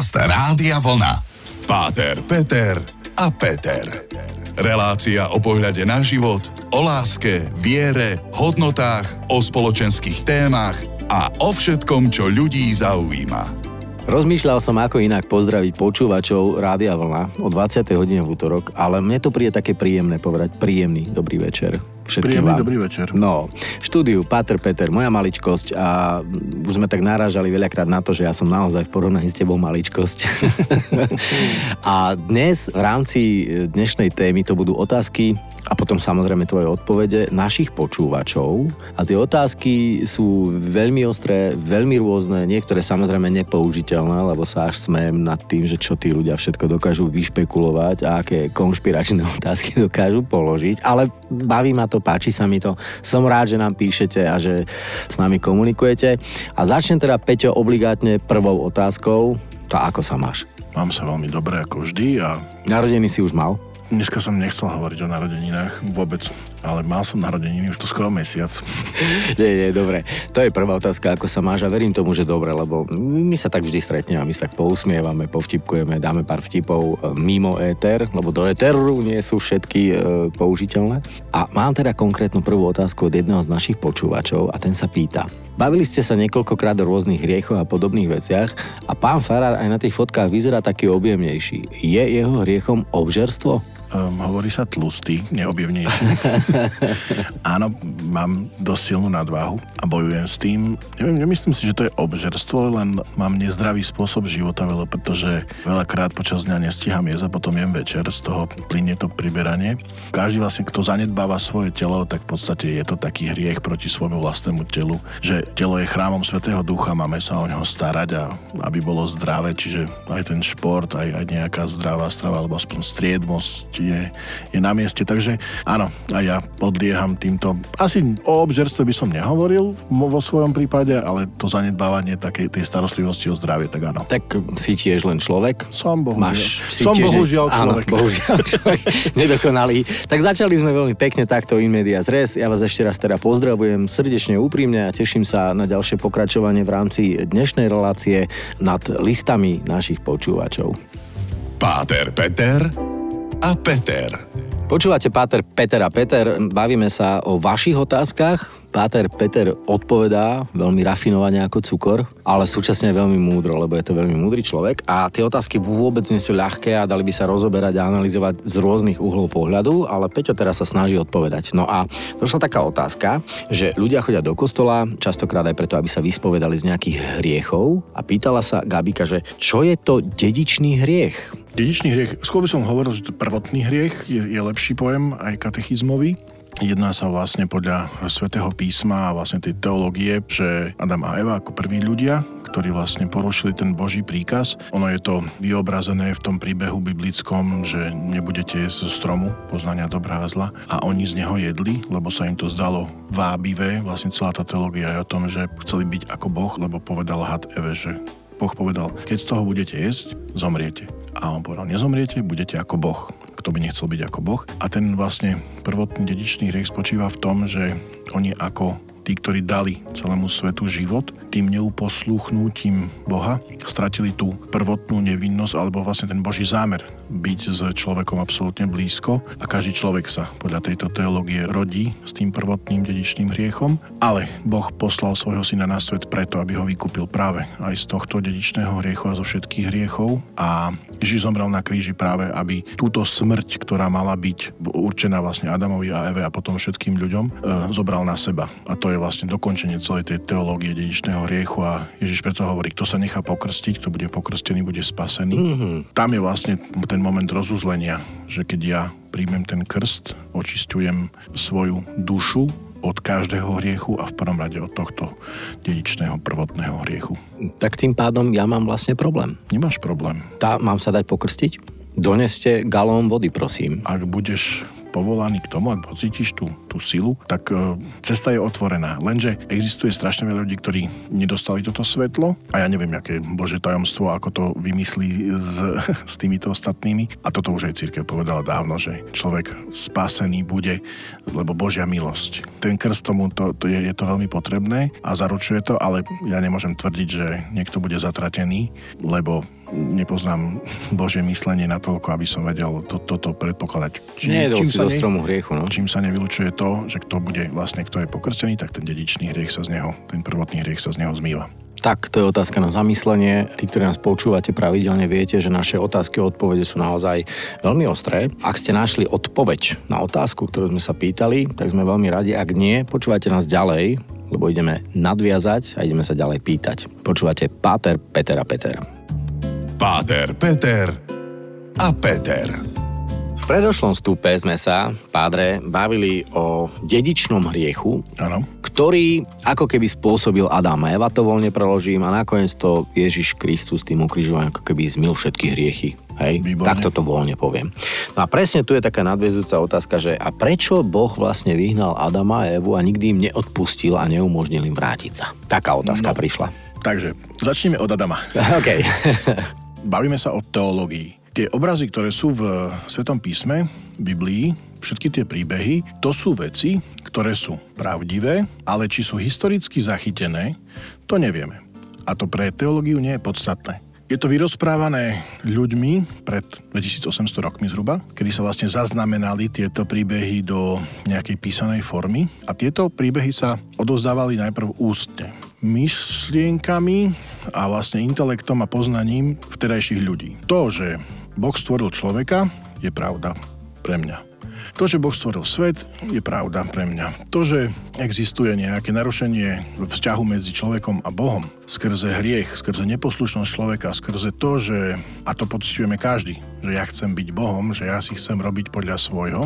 Podcast Rádia Vlna. Páter, Peter a Peter. Relácia o pohľade na život, o láske, viere, hodnotách, o spoločenských témach a o všetkom, čo ľudí zaujíma. Rozmýšľal som, ako inak pozdraviť počúvačov Rádia Vlna o 20. hodine v útorok, ale mne to príde také príjemné povedať. Príjemný dobrý večer. Všetkým Príjemný vám. dobrý večer. No, štúdiu Pater Peter, moja maličkosť a už sme tak narážali veľakrát na to, že ja som naozaj v porovnaní s tebou maličkosť. a dnes v rámci dnešnej témy to budú otázky a potom samozrejme tvoje odpovede našich počúvačov. A tie otázky sú veľmi ostré, veľmi rôzne, niektoré samozrejme nepoužiteľné, lebo sa až smejem nad tým, že čo tí ľudia všetko dokážu vyšpekulovať a aké konšpiračné otázky dokážu položiť. Ale baví ma to, páči sa mi to. Som rád, že nám píšete a že s nami komunikujete. A začnem teda, Peťo, obligátne prvou otázkou. To ako sa máš? Mám sa veľmi dobre ako vždy a... Narodený si už mal? Dneska som nechcel hovoriť o narodeninách vôbec, ale mal som narodeniny už to skoro mesiac. nie, nie, dobre. To je prvá otázka, ako sa máš a verím tomu, že dobre, lebo my sa tak vždy stretneme, my sa tak pousmievame, povtipkujeme, dáme pár vtipov e, mimo éter, lebo do éteru nie sú všetky e, použiteľné. A mám teda konkrétnu prvú otázku od jedného z našich počúvačov a ten sa pýta. Bavili ste sa niekoľkokrát o rôznych hriechoch a podobných veciach a pán Farár aj na tých fotkách vyzerá taký objemnejší. Je jeho hriechom obžerstvo? Um, hovorí sa tlustý, neobjevnejší. Áno, mám dosť silnú nadváhu a bojujem s tým. Neviem, nemyslím si, že to je obžerstvo, len mám nezdravý spôsob života, veľa, pretože veľakrát počas dňa nestíham jesť a potom jem večer, z toho plynie to priberanie. Každý vlastne, kto zanedbáva svoje telo, tak v podstate je to taký hriech proti svojmu vlastnému telu, že telo je chrámom Svetého Ducha, máme sa o neho starať a aby bolo zdravé, čiže aj ten šport, aj, aj nejaká zdravá strava alebo aspoň striedmosť je, je na mieste. Takže áno, a ja podlieham týmto. Asi o obžerstve by som nehovoril vo svojom prípade, ale to zanedbávanie takej tej starostlivosti o zdravie, tak áno. Tak si tiež len človek. Som bohužiaľ. Máš, som bohužiaľ človek. Áno, bohužiaľ človek. Nedokonalý. Tak začali sme veľmi pekne takto in media zres. Ja vás ešte raz teda pozdravujem srdečne, úprimne a teším sa na ďalšie pokračovanie v rámci dnešnej relácie nad listami našich počúvačov. Páter Peter a Peter. Počúvate Páter Peter a Peter, bavíme sa o vašich otázkach, Páter Peter odpovedá veľmi rafinovane ako cukor, ale súčasne veľmi múdro, lebo je to veľmi múdry človek a tie otázky vôbec nie sú ľahké a dali by sa rozoberať a analyzovať z rôznych uhlov pohľadu, ale Peťo teraz sa snaží odpovedať. No a došla taká otázka, že ľudia chodia do kostola, častokrát aj preto, aby sa vyspovedali z nejakých hriechov a pýtala sa Gabika, že čo je to dedičný hriech? Dedičný hriech, skôr by som hovoril, že to prvotný hriech je, je lepší pojem, aj katechizmový. Jedná sa vlastne podľa svätého písma a vlastne tej teológie, že Adam a Eva ako prví ľudia, ktorí vlastne porušili ten Boží príkaz. Ono je to vyobrazené v tom príbehu biblickom, že nebudete jesť zo stromu poznania dobrá a zla a oni z neho jedli, lebo sa im to zdalo vábivé. Vlastne celá tá teológia je o tom, že chceli byť ako Boh, lebo povedal had Eve, že Boh povedal, keď z toho budete jesť, zomriete. A on povedal, nezomriete, budete ako Boh kto by nechcel byť ako Boh. A ten vlastne prvotný dedičný hriech spočíva v tom, že oni ako tí, ktorí dali celému svetu život, tým neuposluchnutím Boha stratili tú prvotnú nevinnosť alebo vlastne ten Boží zámer byť s človekom absolútne blízko a každý človek sa podľa tejto teológie rodí s tým prvotným dedičným hriechom, ale Boh poslal svojho syna na svet preto, aby ho vykúpil práve aj z tohto dedičného hriechu a zo všetkých hriechov a Ježiš zomrel na kríži práve, aby túto smrť, ktorá mala byť určená vlastne Adamovi a Eve a potom všetkým ľuďom, e, zobral na seba. A to je vlastne dokončenie celej tej teológie dedičného hriechu a Ježiš preto hovorí, kto sa nechá pokrstiť, kto bude pokrstený, bude spasený. Mm-hmm. Tam je vlastne ten ten moment rozuzlenia, že keď ja príjmem ten krst, očistujem svoju dušu od každého hriechu a v prvom rade od tohto dedičného prvotného hriechu. Tak tým pádom ja mám vlastne problém. Nemáš problém. Tá, mám sa dať pokrstiť? Doneste galón vody, prosím. Ak budeš povolaný k tomu, ak pocítiš tú, tú silu, tak e, cesta je otvorená. Lenže existuje strašne veľa ľudí, ktorí nedostali toto svetlo a ja neviem, aké bože tajomstvo, ako to vymyslí s, s týmito ostatnými. A toto už aj církev povedala dávno, že človek spásený bude, lebo Božia milosť. Ten krst tomu to, to je, je to veľmi potrebné a zaručuje to, ale ja nemôžem tvrdiť, že niekto bude zatratený, lebo nepoznám Bože myslenie natoľko, aby som vedel to, toto predpokladať. Čím, Nie, čím sa, ne, stromu hriechu, no. čím sa nevylučuje to, že kto bude vlastne, kto je pokrstený, tak ten dedičný hriech sa z neho, ten prvotný hriech sa z neho zmýva. Tak, to je otázka na zamyslenie. Tí, ktorí nás počúvate pravidelne, viete, že naše otázky a odpovede sú naozaj veľmi ostré. Ak ste našli odpoveď na otázku, ktorú sme sa pýtali, tak sme veľmi radi. Ak nie, počúvajte nás ďalej, lebo ideme nadviazať a ideme sa ďalej pýtať. Počúvate Páter, Peter a Peter. Páter, Peter a Peter predošlom stupe sme sa, pádre, bavili o dedičnom hriechu, ano. ktorý ako keby spôsobil Adam a Eva, to voľne preložím, a nakoniec to Ježiš Kristus tým ukrižovaním ako keby zmil všetky hriechy. Hej, Výborné. takto to voľne poviem. No a presne tu je taká nadväzujúca otázka, že a prečo Boh vlastne vyhnal Adama a Evu a nikdy im neodpustil a neumožnil im vrátiť sa? Taká otázka no, prišla. Takže začneme od Adama. OK. Bavíme sa o teológii. Tie obrazy, ktoré sú v Svetom písme, Biblii, všetky tie príbehy, to sú veci, ktoré sú pravdivé, ale či sú historicky zachytené, to nevieme. A to pre teológiu nie je podstatné. Je to vyrozprávané ľuďmi pred 2800 rokmi zhruba, kedy sa vlastne zaznamenali tieto príbehy do nejakej písanej formy a tieto príbehy sa odozdávali najprv ústne myšlienkami a vlastne intelektom a poznaním vtedajších ľudí. To, že Boh stvoril človeka, je pravda pre mňa. To, že Boh stvoril svet, je pravda pre mňa. To, že existuje nejaké narušenie vzťahu medzi človekom a Bohom skrze hriech, skrze neposlušnosť človeka, skrze to, že, a to pocitujeme každý, že ja chcem byť Bohom, že ja si chcem robiť podľa svojho,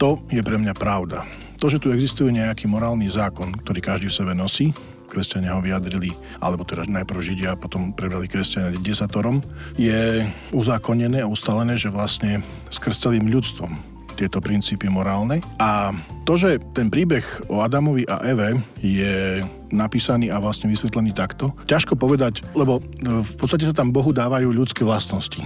to je pre mňa pravda. To, že tu existuje nejaký morálny zákon, ktorý každý v sebe nosí, kresťania ho vyjadrili, alebo teda najprv Židia, potom prebrali kresťania desatorom, je uzákonené a ustalené, že vlastne skrz celým ľudstvom tieto princípy morálne. A to, že ten príbeh o Adamovi a Eve je napísaný a vlastne vysvetlený takto, ťažko povedať, lebo v podstate sa tam Bohu dávajú ľudské vlastnosti.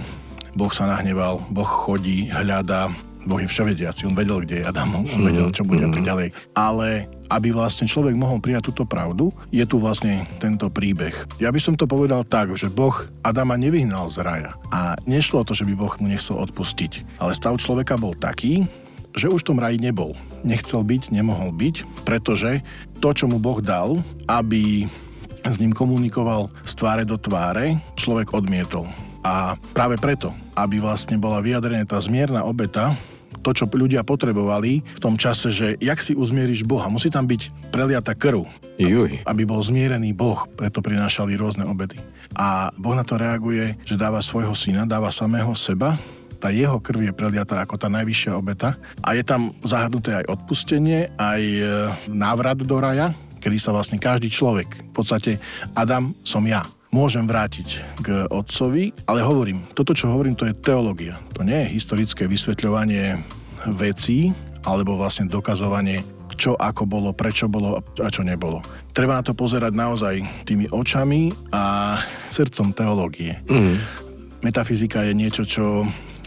Boh sa nahneval, Boh chodí, hľadá, Boh je vševediaci, on vedel, kde je Adam, on vedel, čo bude a tak mhm. ďalej. Ale aby vlastne človek mohol prijať túto pravdu, je tu vlastne tento príbeh. Ja by som to povedal tak, že Boh Adama nevyhnal z raja. A nešlo o to, že by Boh mu nechcel odpustiť. Ale stav človeka bol taký, že už v tom raji nebol. Nechcel byť, nemohol byť, pretože to, čo mu Boh dal, aby s ním komunikoval z tváre do tváre, človek odmietol. A práve preto, aby vlastne bola vyjadrená tá zmierna obeta, to, čo ľudia potrebovali v tom čase, že jak si uzmieríš Boha. Musí tam byť preliata krv, Juj. aby bol zmierený Boh, preto prinášali rôzne obety. A Boh na to reaguje, že dáva svojho syna, dáva samého seba, tá jeho krv je preliatá ako tá najvyššia obeta a je tam zahrnuté aj odpustenie, aj e, návrat do raja, kedy sa vlastne každý človek, v podstate Adam som ja, môžem vrátiť k otcovi, ale hovorím, toto, čo hovorím, to je teológia. To nie je historické vysvetľovanie vecí, alebo vlastne dokazovanie, čo ako bolo, prečo bolo a čo nebolo. Treba na to pozerať naozaj tými očami a srdcom teológie. Mm. Metafyzika je niečo, čo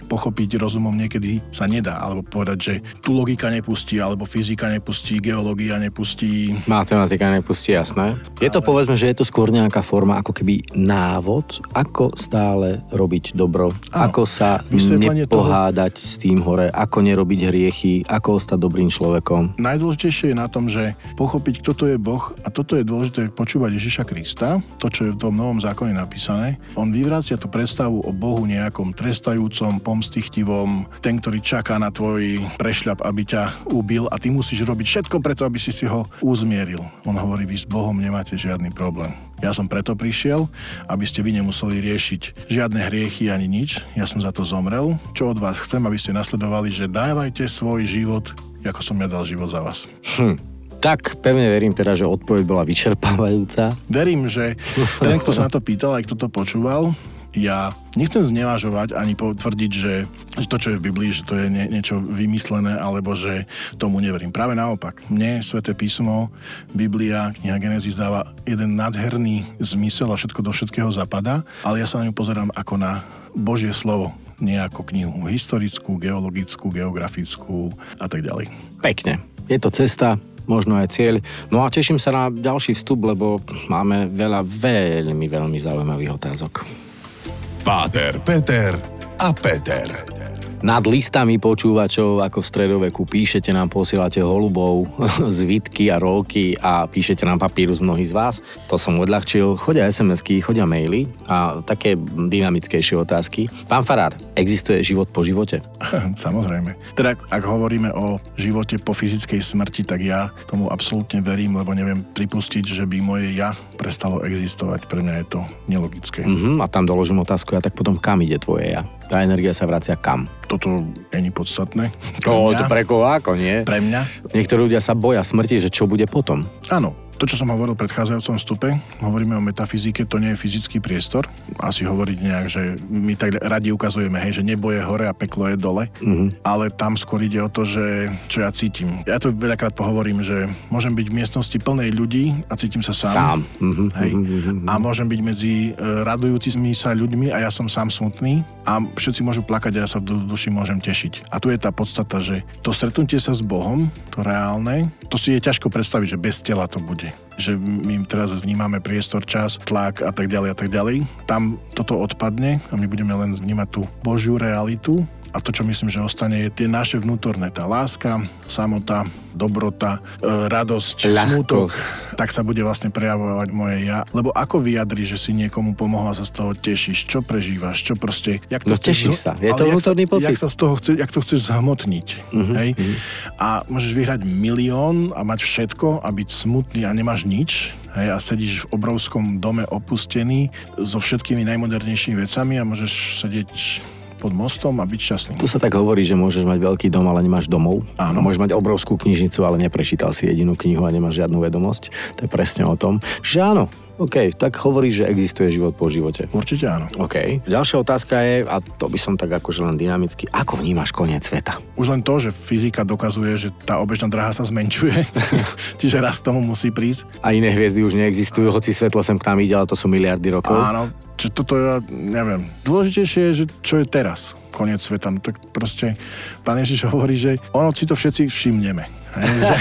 pochopiť rozumom niekedy sa nedá, alebo povedať, že tu logika nepustí, alebo fyzika nepustí, geológia nepustí. Matematika nepustí, jasné. Je to povedzme, že je to skôr nejaká forma ako keby návod, ako stále robiť dobro, Áno. ako sa nepohádať toho... s tým hore, ako nerobiť hriechy, ako ostať dobrým človekom. Najdôležitejšie je na tom, že pochopiť, kto to je Boh a toto je dôležité počúvať Ježiša Krista, to, čo je v tom novom zákone napísané. On vyvracia tú predstavu o Bohu nejakom trestajúcom, pomstichtivom, ten, ktorý čaká na tvoj prešľap, aby ťa ubil a ty musíš robiť všetko preto, aby si si ho uzmieril. On hovorí, vy s Bohom nemáte žiadny problém. Ja som preto prišiel, aby ste vy nemuseli riešiť žiadne hriechy ani nič. Ja som za to zomrel. Čo od vás chcem, aby ste nasledovali, že dávajte svoj život, ako som ja dal život za vás. Hm. Tak pevne verím teda, že odpoveď bola vyčerpávajúca. Verím, že ten, kto sa na to pýtal, aj kto to počúval, ja nechcem znevažovať ani potvrdiť, že, to, čo je v Biblii, že to je nie, niečo vymyslené, alebo že tomu neverím. Práve naopak. Mne Sveté písmo, Biblia, kniha Genesis dáva jeden nádherný zmysel a všetko do všetkého zapadá, ale ja sa na ňu pozerám ako na Božie slovo, nie ako knihu historickú, geologickú, geografickú a tak ďalej. Pekne. Je to cesta, možno aj cieľ. No a teším sa na ďalší vstup, lebo máme veľa veľmi, veľmi zaujímavých otázok. Páter, Peter a Peter. Nad listami počúvačov, ako v stredoveku, píšete nám, posielate holubov, zvitky a rolky a píšete nám papírus mnohí z vás. To som odľahčil. Chodia SMS-ky, chodia maily a také dynamickejšie otázky. Pán Farár, existuje život po živote? Samozrejme. Teda ak hovoríme o živote po fyzickej smrti, tak ja tomu absolútne verím, lebo neviem pripustiť, že by moje ja prestalo existovať. Pre mňa je to nelogické. Uh-huh, a tam doložím otázku, a tak potom kam ide tvoje ja? Tá energia sa vracia kam? Toto není podstatné. Pre o, to pre koho ako nie? Pre mňa. Niektorí ľudia sa boja smrti, že čo bude potom. Áno, to, čo som hovoril v predchádzajúcom stupe, hovoríme o metafyzike, to nie je fyzický priestor. Asi hovoriť nejak, že my tak radi ukazujeme, hej, že nebo je hore a peklo je dole, mm-hmm. ale tam skôr ide o to, že čo ja cítim. Ja to veľakrát pohovorím, že môžem byť v miestnosti plnej ľudí a cítim sa sám. Sám. Mm-hmm. Hej. Mm-hmm. A môžem byť medzi e, radujúcimi sa ľuďmi a ja som sám smutný a všetci môžu plakať a ja sa v duši môžem tešiť. A tu je tá podstata, že to stretnutie sa s Bohom, to reálne, to si je ťažko predstaviť, že bez tela to bude že my teraz vnímame priestor, čas, tlak a tak ďalej a tak ďalej. Tam toto odpadne a my budeme len vnímať tú Božiu realitu a to, čo myslím, že ostane, je tie naše vnútorné. Tá láska, samota, dobrota, e, radosť, Ľahkosť. smutok, tak sa bude vlastne prejavovať moje ja. Lebo ako vyjadri, že si niekomu pomohla, sa z toho tešíš, čo prežívaš, čo proste... Jak to no chceš, tešíš sa, je to vnútorný pocit. Jak, sa z toho chce, jak to chceš zhmotniť. Uh-huh, hej? Uh-huh. A môžeš vyhrať milión a mať všetko a byť smutný a nemáš nič, hej, a sedíš v obrovskom dome opustený so všetkými najmodernejšími vecami a môžeš sedieť pod mostom a byť šťastný. Tu sa tak hovorí, že môžeš mať veľký dom, ale nemáš domov. Áno. Môžeš mať obrovskú knižnicu, ale neprečítal si jedinú knihu a nemáš žiadnu vedomosť. To je presne o tom. Čiže áno, OK, tak hovorí, že existuje život po živote. Určite áno. OK. Ďalšia otázka je, a to by som tak akože len dynamicky, ako vnímaš koniec sveta? Už len to, že fyzika dokazuje, že tá obežná dráha sa zmenšuje, čiže raz tomu musí prísť. A iné hviezdy už neexistujú, hoci svetlo sem k nám ide, ale to sú miliardy rokov. Áno, čo toto ja neviem. Dôležitejšie je, že čo je teraz, koniec sveta. No tak proste pán Ježiš hovorí, že ono si to všetci všimneme. Hej, že,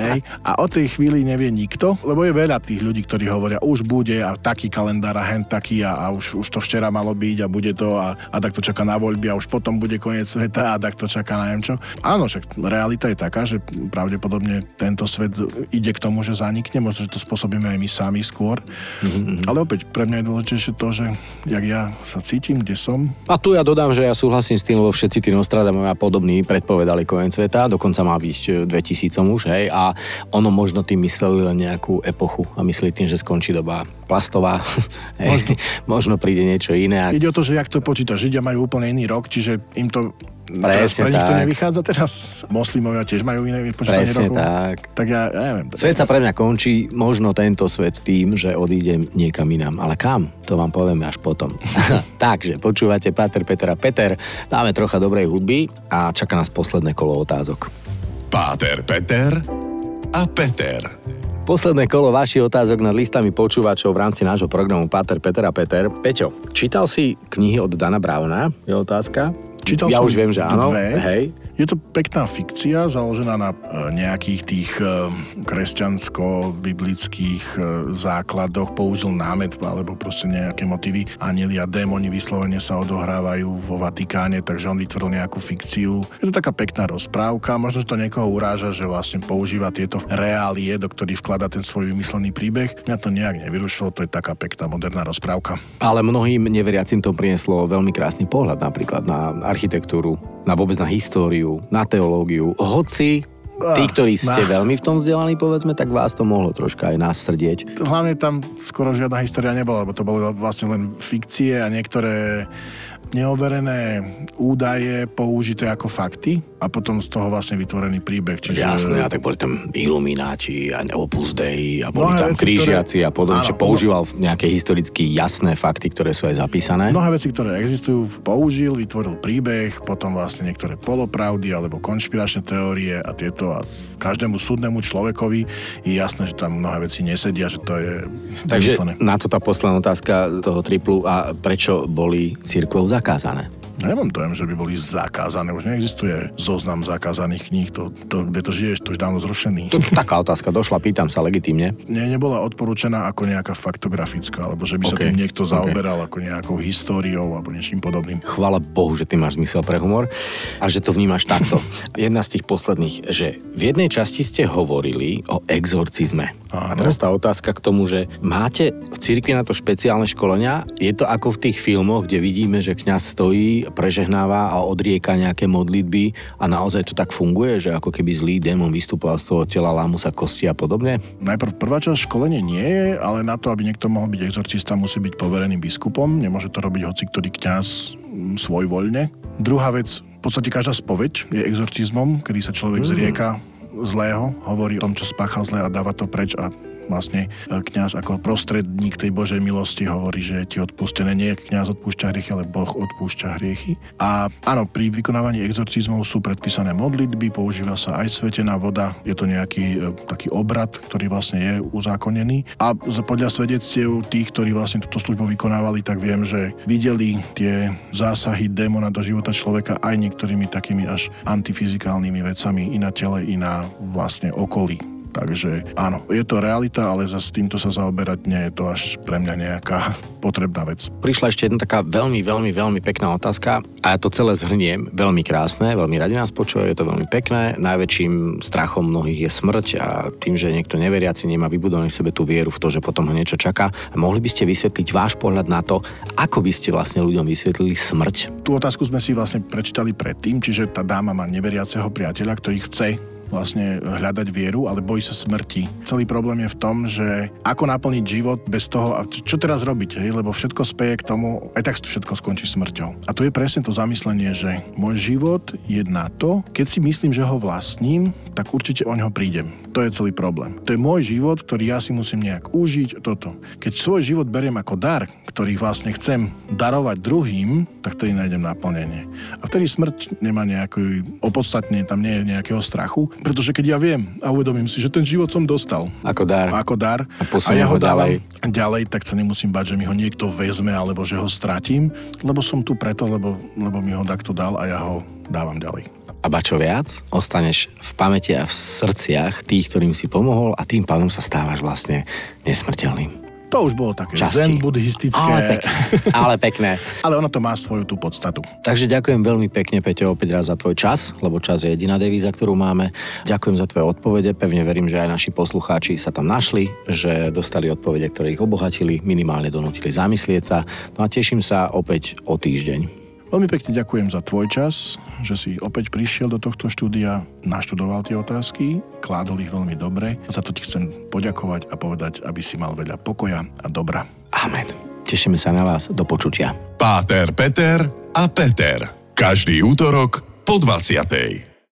hej, a o tej chvíli nevie nikto, lebo je veľa tých ľudí, ktorí hovoria, už bude a taký kalendár a hen taký a, a už, už to včera malo byť a bude to a, a tak to čaká na voľby a už potom bude koniec sveta a tak to čaká na neviem čo. Áno, však realita je taká, že pravdepodobne tento svet ide k tomu, že zanikne, možno, že to spôsobíme aj my sami skôr. Mm-hmm. Ale opäť, pre mňa je dôležitejšie to, že jak ja sa cítim, kde som. A tu ja dodám, že ja súhlasím s tým, lebo všetci tí Nostradamovia podobní predpovedali koniec sveta, dokonca má byť 2000 už, hej, a ono možno tým mysleli len nejakú epochu a mysleli tým, že skončí doba plastová, hej, možno. možno príde niečo iné. A... Ide o to, že jak to počíta, Židia majú úplne iný rok, čiže im to Presne pre nich to nevychádza teraz. Moslimovia tiež majú iné vypočítanie Presne rokov. tak. Tak ja, ja neviem. Svet sa pre mňa končí, možno tento svet tým, že odídem niekam inám. Ale kam? To vám povieme až potom. Takže počúvate Pater, Peter a Peter. Dáme trocha dobrej hudby a čaká nás posledné kolo otázok. Páter, Peter a Peter. Posledné kolo vašich otázok nad listami počúvačov v rámci nášho programu Páter, Peter a Peter. Peťo, čítal si knihy od Dana Browna? Je otázka. Čítal ja už viem, že áno. Dve. Hej. Je to pekná fikcia, založená na e, nejakých tých e, kresťansko-biblických e, základoch. Použil námet alebo proste nejaké motívy. Anieli a démoni vyslovene sa odohrávajú vo Vatikáne, takže on vytvoril nejakú fikciu. Je to taká pekná rozprávka. Možno, že to niekoho uráža, že vlastne používa tieto reálie, do ktorých vklada ten svoj vymyslený príbeh. Mňa to nejak nevyrušilo, to je taká pekná moderná rozprávka. Ale mnohým neveriacim to prinieslo veľmi krásny pohľad napríklad na architektúru, na vôbec na históriu, na teológiu. Hoci tí, ktorí ste veľmi v tom vzdelaní, povedzme, tak vás to mohlo troška aj nasrdieť. Hlavne tam skoro žiadna história nebola, lebo to boli vlastne len fikcie a niektoré neoverené údaje použité ako fakty a potom z toho vlastne vytvorený príbeh. Čiže... Jasné, a tak boli tam ilumináti a Opus Dei a boli Mnohé tam veci, krížiaci ktoré... a podobne, že používal nejaké historicky jasné fakty, ktoré sú aj zapísané. Mnohé veci, ktoré existujú, použil, vytvoril príbeh, potom vlastne niektoré polopravdy alebo konšpiračné teórie a tieto a každému súdnemu človekovi je jasné, že tam mnohé veci nesedia, že to je Takže vymyslené. na to tá posledná otázka toho triplu a prečo boli církvou zakázané? Nemám dojem, že by boli zakázané. Už neexistuje zoznam zakázaných kníh. To, to, kde to žiješ, to už dávno zrušený. To, taká otázka došla, pýtam sa legitímne. Nie, nebola odporúčaná ako nejaká faktografická, alebo že by sa okay. tým niekto zaoberal okay. ako nejakou históriou alebo niečím podobným. Chvála Bohu, že ty máš zmysel pre humor a že to vnímaš takto. Jedna z tých posledných, že v jednej časti ste hovorili o exorcizme. Áno. A teraz tá otázka k tomu, že máte v cirkvi na to špeciálne školenia? Je to ako v tých filmoch, kde vidíme, že kňaz stojí prežehnáva a odrieka nejaké modlitby a naozaj to tak funguje, že ako keby zlý démon vystupoval z toho tela, lámu sa kosti a podobne? Najprv prvá časť školenie nie je, ale na to, aby niekto mohol byť exorcista, musí byť poverený biskupom. Nemôže to robiť hoci ktorý kňaz mm, svojvoľne. Druhá vec, v podstate každá spoveď je exorcizmom, kedy sa človek mm. zrieka zlého, hovorí o tom, čo spáchal zle a dáva to preč a vlastne e, kňaz ako prostredník tej Božej milosti hovorí, že je ti odpustené. Nie kňaz odpúšťa hriechy, ale Boh odpúšťa hriechy. A áno, pri vykonávaní exorcizmov sú predpísané modlitby, používa sa aj svetená voda, je to nejaký e, taký obrad, ktorý vlastne je uzákonený. A podľa svedectiev tých, ktorí vlastne túto službu vykonávali, tak viem, že videli tie zásahy démona do života človeka aj niektorými takými až antifyzikálnymi vecami i na tele, i na vlastne okolí Takže áno, je to realita, ale za týmto sa zaoberať nie je to až pre mňa nejaká potrebná vec. Prišla ešte jedna taká veľmi, veľmi, veľmi pekná otázka a ja to celé zhrniem. Veľmi krásne, veľmi radi nás počuje, je to veľmi pekné. Najväčším strachom mnohých je smrť a tým, že niekto neveriaci nemá vybudovaný v sebe tú vieru v to, že potom ho niečo čaká. Mohli by ste vysvetliť váš pohľad na to, ako by ste vlastne ľuďom vysvetlili smrť? Tú otázku sme si vlastne prečítali predtým, čiže tá dáma má neveriaceho priateľa, ktorý chce vlastne hľadať vieru, ale bojí sa smrti. Celý problém je v tom, že ako naplniť život bez toho, a čo teraz robiť, hej? lebo všetko speje k tomu, aj tak všetko skončí smrťou. A tu je presne to zamyslenie, že môj život je na to, keď si myslím, že ho vlastním, tak určite o neho prídem. To je celý problém. To je môj život, ktorý ja si musím nejak užiť, toto. Keď svoj život beriem ako dar, ktorý vlastne chcem darovať druhým, tak vtedy nájdem naplnenie. A vtedy smrť nemá nejaký opodstatne, tam nie je nejakého strachu, pretože keď ja viem a uvedomím si, že ten život som dostal. Ako dar. Ako dar. A, a ja ho ďalej. ďalej, tak sa nemusím bať, že mi ho niekto vezme alebo že ho stratím, lebo som tu preto, lebo, lebo mi ho takto dal a ja ho dávam ďalej. A ba čo viac, ostaneš v pamäti a v srdciach tých, ktorým si pomohol a tým pádom sa stávaš vlastne nesmrteľným. To už bolo také Časti. zen buddhistické. Ale pekné. Ale pekné. Ale ono to má svoju tú podstatu. Takže ďakujem veľmi pekne, Peťo, opäť raz za tvoj čas, lebo čas je jediná devíza, ktorú máme. Ďakujem za tvoje odpovede. Pevne verím, že aj naši poslucháči sa tam našli, že dostali odpovede, ktoré ich obohatili, minimálne donútili zamyslieť sa. No a teším sa opäť o týždeň. Veľmi pekne ďakujem za tvoj čas, že si opäť prišiel do tohto štúdia, naštudoval tie otázky, kládol ich veľmi dobre. Za to ti chcem poďakovať a povedať, aby si mal veľa pokoja a dobra. Amen. Tešíme sa na vás. Do počutia. Páter, Peter a Peter. Každý útorok po 20.